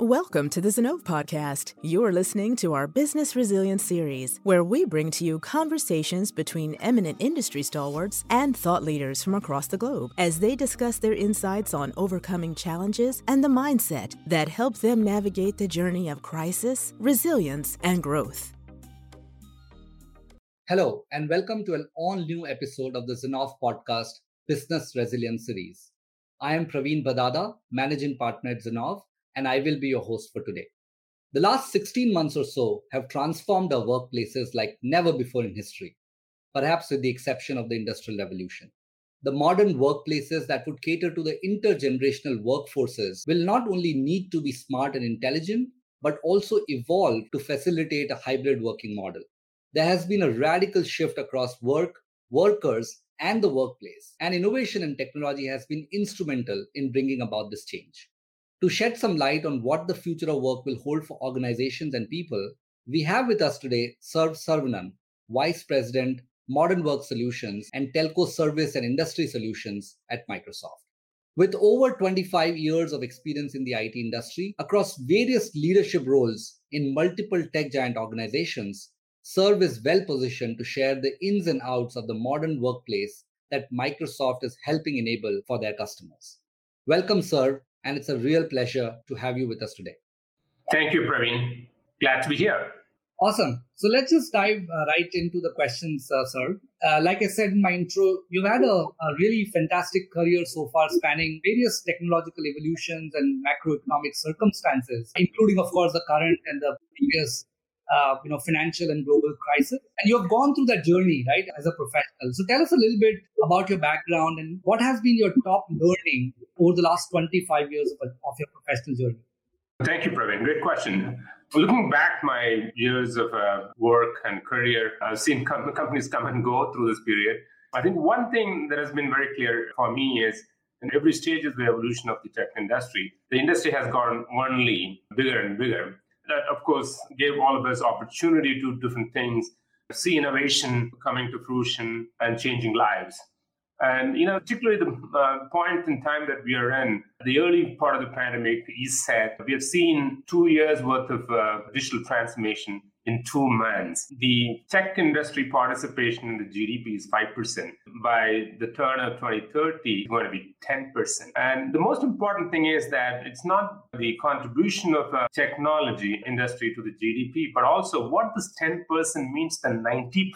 Welcome to the Zinnov Podcast. You're listening to our Business Resilience series, where we bring to you conversations between eminent industry stalwarts and thought leaders from across the globe as they discuss their insights on overcoming challenges and the mindset that help them navigate the journey of crisis, resilience, and growth. Hello, and welcome to an all new episode of the Zinnov Podcast Business Resilience series. I am Praveen Bhadada, Managing Partner at Zinnov and I will be your host for today. The last 16 months or so have transformed our workplaces like never before in history, perhaps with the exception of the Industrial Revolution. The modern workplaces that would cater to the intergenerational workforces will not only need to be smart and intelligent, but also evolve to facilitate a hybrid working model. There has been a radical shift across work, workers, and the workplace, and innovation and technology has been instrumental in bringing about this change. To shed some light on what the future of work will hold for organizations and people, we have with us today Sarv Saravanan, Vice President, Modern Work Solutions and Telco Service and Industry Solutions at Microsoft. With over 25 years of experience in the IT industry across various leadership roles in multiple tech giant organizations, Sarv is well positioned to share the ins and outs of the modern workplace that Microsoft is helping enable for their customers. Welcome, Sarv, and it's a real pleasure to have you with us today. Thank you, Praveen. Glad to be here. Awesome. So let's just dive uh, right into the questions, uh, sir. Uh, like I said in my intro, you've had a, a, really fantastic career so far, spanning various technological evolutions and macroeconomic circumstances, including, of course, the current and the previous uh, you know, financial and global crisis. And you have gone through that journey, right, as a professional. So tell us a little bit about your background and what has been your top learning over the last 25 years of, of your professional journey. Thank you, Praveen. Great question. Looking back my years of uh, work and career, I've seen com- companies come and go through this period. I think one thing that has been very clear for me is in every stage of the evolution of the tech industry, the industry has gotten only bigger and bigger that, of course, gave all of us opportunity to different things, see innovation coming to fruition and changing lives. And, you know, particularly the uh, point in time that we are in, the early part of the pandemic is set. We have seen two years worth of uh, digital transformation in two months. The tech industry participation in the GDP is 5%. By the turn of 2030, it's going to be 10%. And the most important thing is that it's not the contribution of a technology industry to the GDP, but also what this 10% means to 90%.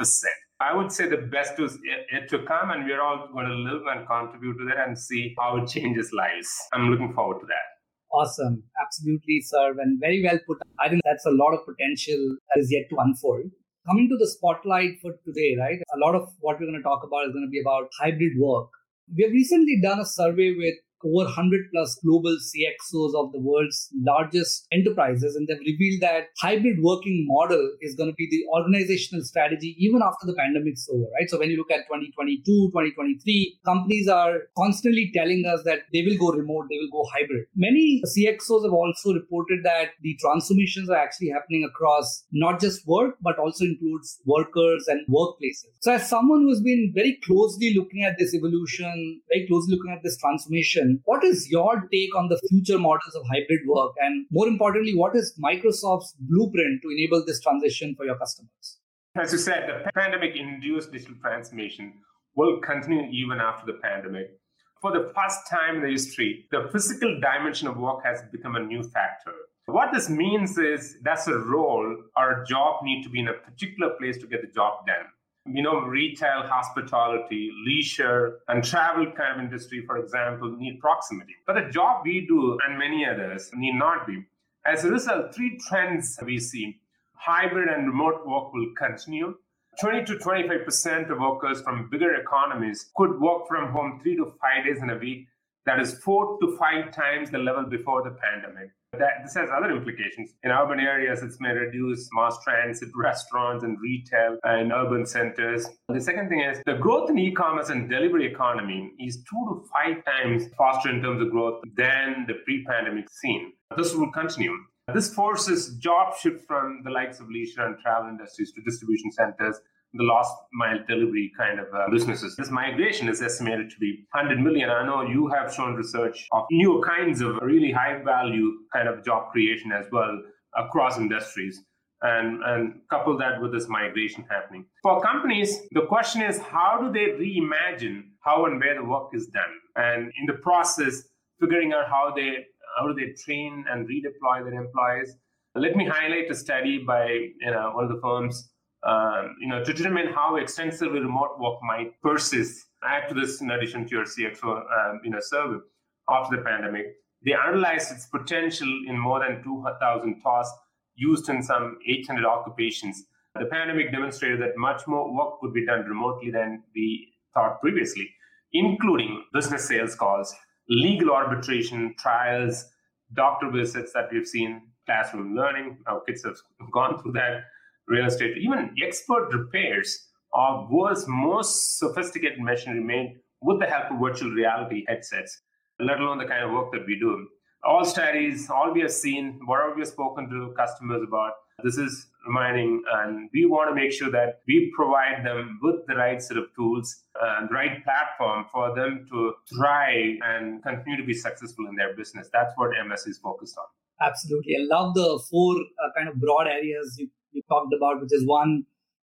I would say the best is yet to come, and we're all going to live and contribute to that and see how it changes lives. I'm looking forward to that. Awesome. Absolutely, sir. And very well put. I think that's a lot of potential that is yet to unfold. Coming to the spotlight for today, right? A lot of what we're going to talk about is going to be about hybrid work. We have recently done a survey with over 100 plus global CXOs of the world's largest enterprises, and they've revealed that hybrid working model is going to be the organizational strategy even after the pandemic's over, right? So when you look at 2022, 2023, companies are constantly telling us that they will go remote, they will go hybrid. Many CXOs have also reported that the transformations are actually happening across not just work, but also includes workers and workplaces. So as someone who's been very closely looking at this evolution, very closely looking at this transformation, what is your take on the future models of hybrid work? And more importantly, what is Microsoft's blueprint to enable this transition for your customers? As you said, the pandemic induced digital transformation will continue even after the pandemic. For the first time in the history, the physical dimension of work has become a new factor. What this means is that's a role or a job need to be in a particular place to get the job done you know, retail, hospitality, leisure, and travel kind of industry, for example, need proximity. But the job we do and many others need not be. As a result, three trends we see hybrid and remote work will continue. 20 to 25% of workers from bigger economies could work from home three to five days in a week. That is four to five times the level before the pandemic. That, this has other implications. In urban areas, it may reduce mass transit, restaurants, and retail uh, in urban centers. The second thing is the growth in e commerce and delivery economy is two to five times faster in terms of growth than the pre pandemic scene. This will continue. This forces job shift from the likes of leisure and travel industries to distribution centers the last mile delivery kind of uh, businesses. This migration is estimated to be 100 million. I know you have shown research of new kinds of really high value kind of job creation as well across industries. And, and couple that with this migration happening. For companies, the question is how do they reimagine how and where the work is done? And in the process, figuring out how they how do they train and redeploy their employees. Let me highlight a study by you know, one of the firms um, you know, to determine how extensively remote work might persist. Add to this, in addition to your CXO, um, you know, survey after the pandemic, they analyzed its potential in more than 2,000 tasks used in some 800 occupations. The pandemic demonstrated that much more work could be done remotely than we thought previously, including business sales calls, legal arbitration, trials, doctor visits that we've seen, classroom learning. Our kids have gone through that real estate, even expert repairs of world's most sophisticated machinery made with the help of virtual reality headsets, let alone the kind of work that we do. All studies, all we have seen, whatever we have spoken to customers about, this is reminding, and we want to make sure that we provide them with the right set of tools and the right platform for them to thrive and continue to be successful in their business. That's what MS is focused on. Absolutely. I love the four uh, kind of broad areas you we talked about, which is one,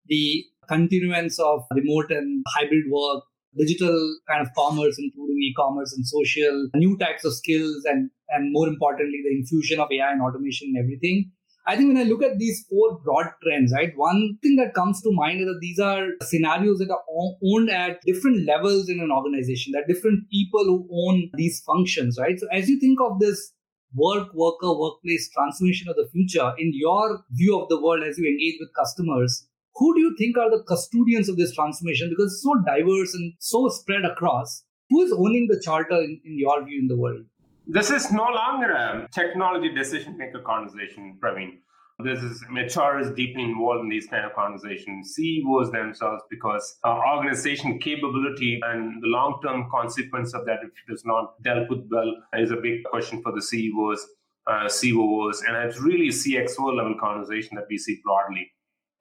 the continuance of remote and hybrid work, digital kind of commerce, including e-commerce and social, new types of skills, and and more importantly, the infusion of AI and automation and everything. I think when I look at these four broad trends, right, one thing that comes to mind is that these are scenarios that are owned at different levels in an organization. That different people who own these functions, right? So as you think of this work worker workplace transformation of the future in your view of the world as you engage with customers who do you think are the custodians of this transformation? Because it's so diverse and so spread across. Who is owning the charter in, in your view in the world? This is no longer a technology decision maker conversation praveen this is HR is deeply involved in these kind of conversations. CEOs themselves, because organization capability and the long-term consequence of that, if it is not dealt with well, is a big question for the CEOs, uh, COOs, and it's really CXO level conversation that we see broadly.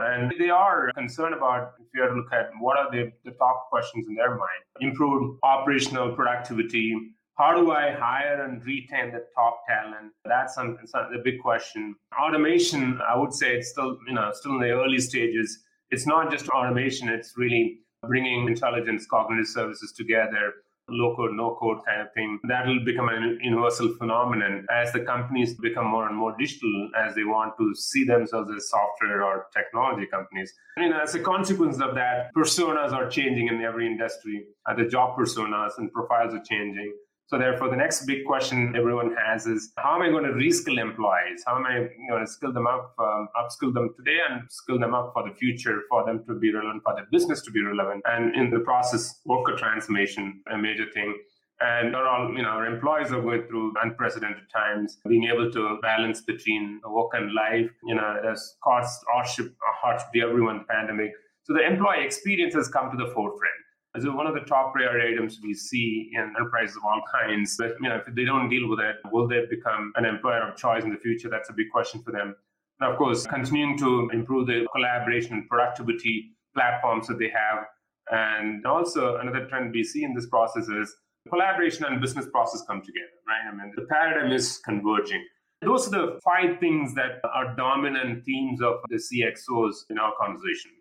And they are concerned about, if you to look at what are the, the top questions in their mind, improved operational productivity, how do I hire and retain the top talent? That's something, the big question. Automation, I would say it's still, you know, still in the early stages. It's not just automation, it's really bringing intelligence, cognitive services together, low code, no code kind of thing. That will become an universal phenomenon as the companies become more and more digital, as they want to see themselves as software or technology companies. I mean, as a consequence of that, personas are changing in every industry. Uh, the job personas and profiles are changing. So therefore, the next big question everyone has is how am I going to reskill employees? How am I going to skill them up, um, upskill them today, and skill them up for the future, for them to be relevant, for their business to be relevant, and in the process, worker transformation, a major thing. And not all, you know, our employees are going through unprecedented times, being able to balance between work and life. You know, has caused hardship, hardship to everyone, pandemic. So the employee experience has come to the forefront as one of the top priority items we see in enterprises of all kinds. But you know, if they don't deal with it, will they become an employer of choice in the future? That's a big question for them. And of course, continuing to improve the collaboration and productivity platforms that they have. And also another trend we see in this process is collaboration and business process come together, right? I mean, the paradigm is converging. Those are the five things that are dominant themes of the CXOs in our conversation.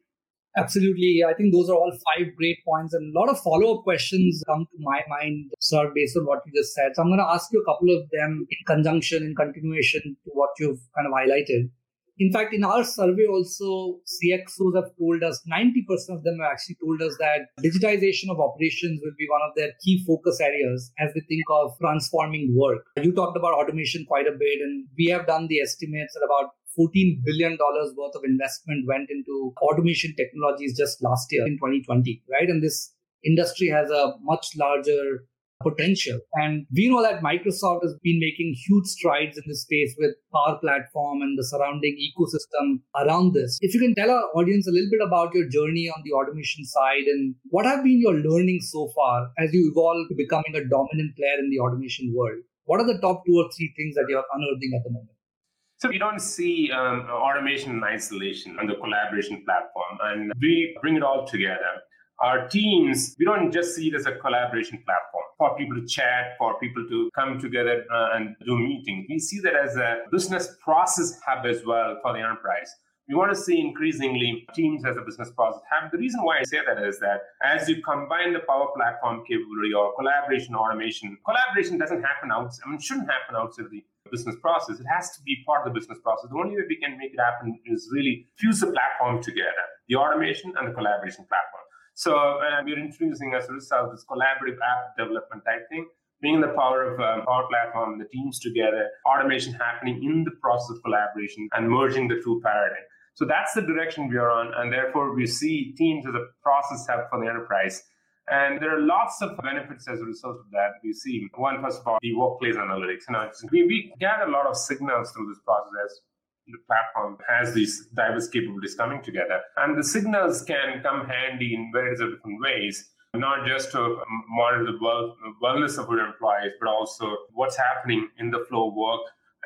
Absolutely. I think those are all five great points and a lot of follow up questions come to my mind, sir, based on what you just said. So I'm going to ask you a couple of them in conjunction, in continuation to what you've kind of highlighted. In fact, in our survey also, CXOs have told us, 90% of them have actually told us that digitization of operations will be one of their key focus areas as they think of transforming work. You talked about automation quite a bit, and we have done the estimates at about $14 billion worth of investment went into automation technologies just last year in 2020, right? And this industry has a much larger potential. And we know that Microsoft has been making huge strides in this space with Power Platform and the surrounding ecosystem around this. If you can tell our audience a little bit about your journey on the automation side and what have been your learnings so far as you evolve to becoming a dominant player in the automation world? What are the top two or three things that you're unearthing at the moment? So we don't see um, automation in isolation on the collaboration platform, and we bring it all together. Our teams, we don't just see it as a collaboration platform for people to chat, for people to come together uh, and do meetings. We see that as a business process hub as well for the enterprise. We want to see increasingly teams as a business process hub. The reason why I say that is that as you combine the Power Platform capability or collaboration automation, collaboration doesn't happen outside, I mean, shouldn't happen outside of the business process. It has to be part of the business process. The only way we can make it happen is really fuse the platform together, the automation and the collaboration platform. So uh, we're introducing as a result this collaborative app development type thing, being the power of um, Power Platform, the teams together, automation happening in the process of collaboration and merging the two paradigms. So that's the direction we are on, and therefore we see teams as a process hub for the enterprise. And there are lots of benefits as a result of that. We see one, first of all, the workplace analytics. Know, we, we gather a lot of signals through this process the platform has these diverse capabilities coming together. And the signals can come handy in various different ways, not just to monitor the well, wellness of your employees, but also what's happening in the flow of work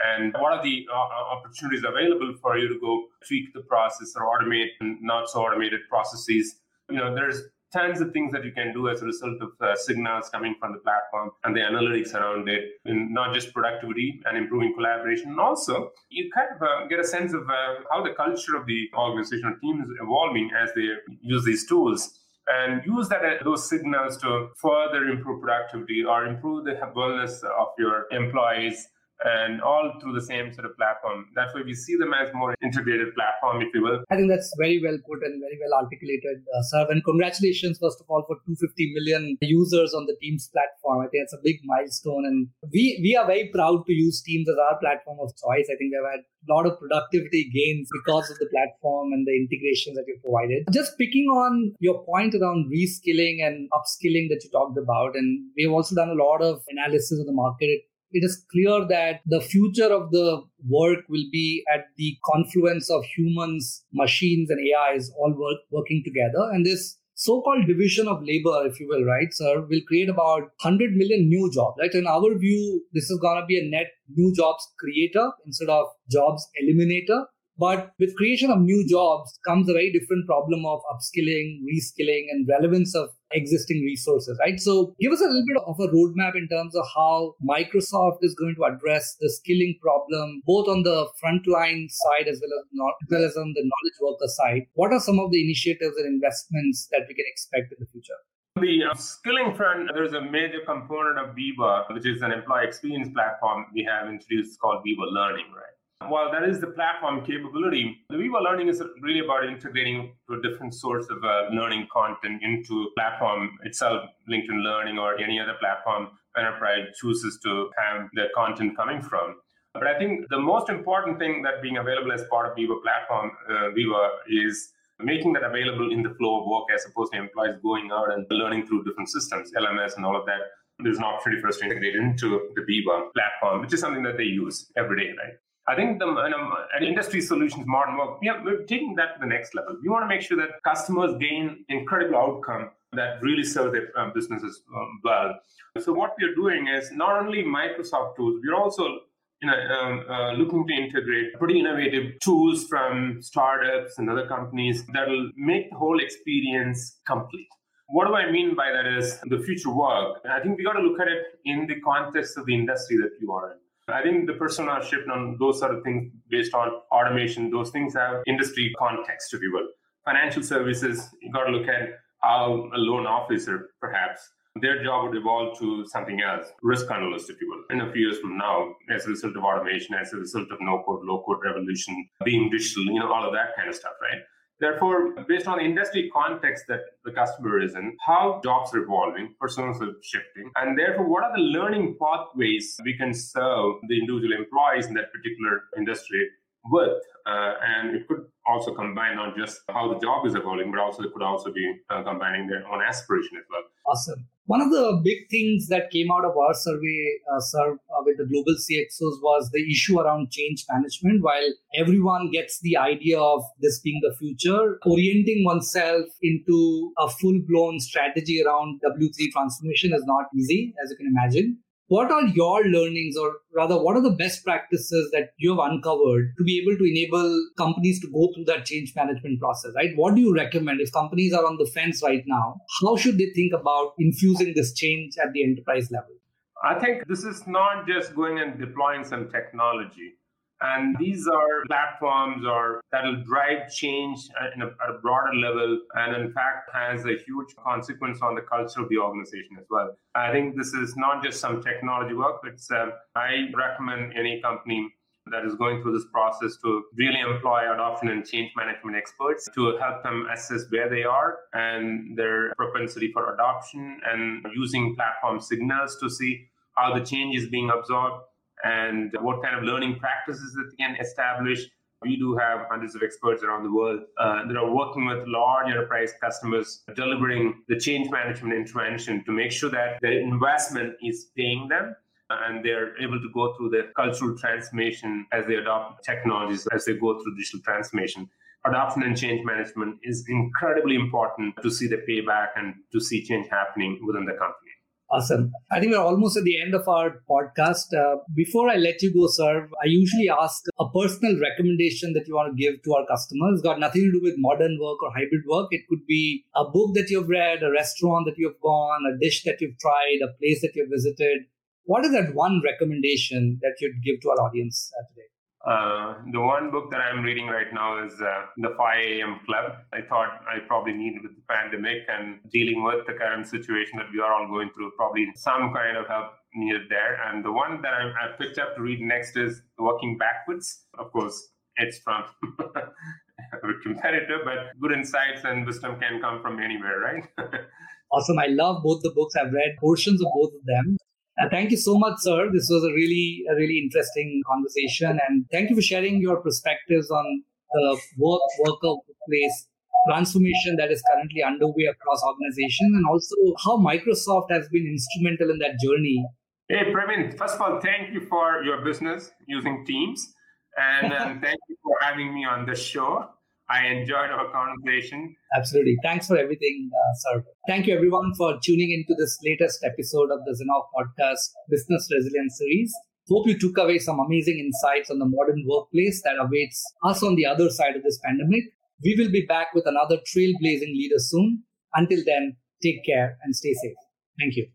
and what are the uh, opportunities available for you to go tweak the process or automate not so automated processes. You know, there's tons of things that you can do as a result of uh, signals coming from the platform and the analytics around it, in not just productivity and improving collaboration. And also, you kind of uh, get a sense of uh, how the culture of the organizational team is evolving as they use these tools and use that uh, those signals to further improve productivity or improve the wellness of your employees and all through the same sort of platform. That's why we see them as more integrated platform, if you will. I think that's very well put and very well articulated, uh, sir. And congratulations, first of all, for 250 million users on the Teams platform. I think it's a big milestone, and we we are very proud to use Teams as our platform of choice. I think we've had a lot of productivity gains because of the platform and the integrations that you provided. Just picking on your point around reskilling and upskilling that you talked about, and we've also done a lot of analysis of the market it is clear that the future of the work will be at the confluence of humans, machines, and AIs all work, working together. And this so-called division of labor, if you will, right, sir, will create about 100 million new jobs, right? In our view, this is going to be a net new jobs creator instead of jobs eliminator. But with creation of new jobs comes a very different problem of upskilling, reskilling, and relevance of existing resources, right? So give us a little bit of a roadmap in terms of how Microsoft is going to address the skilling problem, both on the frontline side as well as, not, as well as on the knowledge worker side. What are some of the initiatives and investments that we can expect in the future? The skilling front, there's a major component of Viva, which is an employee experience platform we have introduced called Viva Learning, right? While that is the platform capability, the Viva Learning is really about integrating a different source of uh, learning content into platform itself, LinkedIn Learning or any other platform enterprise chooses to have their content coming from. But I think the most important thing that being available as part of Viva platform, uh, Viva, is making that available in the flow of work as opposed to employees going out and learning through different systems, LMS and all of that. There's an opportunity for us to integrate into the Viva platform, which is something that they use every day, right? I think the you know, industry solutions modern work, we are, we're taking that to the next level. We want to make sure that customers gain incredible outcome that really serve their um, businesses um, well. So what we are doing is not only Microsoft tools, we're also you know, um, uh, looking to integrate pretty innovative tools from startups and other companies that will make the whole experience complete. What do I mean by that is the future work. I think we got to look at it in the context of the industry that you are in. I think the persona shift on those sort of things based on automation, those things have industry context, if you will. Financial services, you got to look at how a loan officer, perhaps, their job would evolve to something else, risk analyst, if you will, in a few years from now, as a result of automation, as a result of no code, low code revolution, being digital, you know, all of that kind of stuff, right? Therefore, based on the industry context that the customer is in, how jobs are evolving, personas are shifting, and therefore, what are the learning pathways we can serve the individual employees in that particular industry with? Uh, and it could also combine not just how the job is evolving, but also it could also be uh, combining their own aspiration as well. Awesome. One of the big things that came out of our survey, uh, sir, uh, with the global CXOs was the issue around change management. While everyone gets the idea of this being the future, orienting oneself into a full blown strategy around W3 transformation is not easy, as you can imagine. What are your learnings, or rather, what are the best practices that you have uncovered to be able to enable companies to go through that change management process, right? What do you recommend if companies are on the fence right now? How should they think about infusing this change at the enterprise level? I think this is not just going and deploying some technology. And these are platforms or that'll drive change at a, broader level and in fact has a huge consequence on the culture of the organization as well. I think this is not just some technology work. It's uh, I recommend any company that is going through this process to really employ adoption and change management experts to help them assess where they are and their propensity for adoption and using platform signals to see how the change is being absorbed and what kind of learning practices that they can establish. We do have hundreds of experts around the world uh, that are working with large enterprise customers, delivering the change management intervention to make sure that their investment is paying them and they're able to go through the cultural transformation as they adopt technologies, as they go through digital transformation. Adoption and change management is incredibly important to see the payback and to see change happening within the company. Awesome. I think we're almost at the end of our podcast. Uh, before I let you go, sir, I usually ask a personal recommendation that you want to give to our customers. It's got nothing to do with modern work or hybrid work. It could be a book that you've read, a restaurant that you've gone, a dish that you've tried, a place that you've visited. What is that one recommendation that you'd give to our audience uh, today? Uh, the one book that I'm reading right now is uh, The 5 a.m. Club. I thought I probably need with the pandemic and dealing with the current situation that we are all going through, probably some kind of help needed there. And the one that I, I picked up to read next is Working Backwards. Of course, it's from a competitor, but good insights and wisdom can come from anywhere, right? awesome. I love both the books. I've read portions of both of them. Uh, thank you so much, sir. This was a really, a really interesting conversation, and thank you for sharing your perspectives on the work, worker, workplace transformation that is currently underway across organizations, and also how Microsoft has been instrumental in that journey. Hey, Praveen. First of all, thank you for your business using Teams, and, and thank you for having me on the show. I enjoyed our conversation. Absolutely. Thanks for everything, uh, sir. Thank you, everyone, for tuning into this latest episode of the Zinnov Podcast Business Resilience Series. Hope you took away some amazing insights on the modern workplace that awaits us on the other side of this pandemic. We will be back with another trailblazing leader soon. Until then, take care and stay safe. Thank you.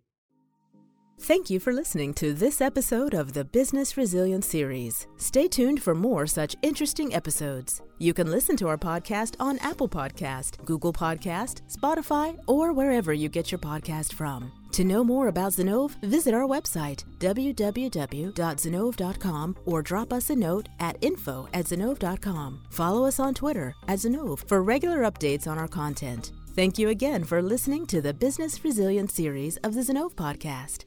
Thank you for listening to this episode of the Business Resilience Series. Stay tuned for more such interesting episodes. You can listen to our podcast on Apple Podcast, Google Podcast, Spotify, or wherever you get your podcast from. To know more about Zinnov, visit our website, www.zinnov.com, or drop us a note at info at zinnov.com. Follow us on Twitter at Zinnov for regular updates on our content. Thank you again for listening to the Business Resilience series of the Zinnov podcast.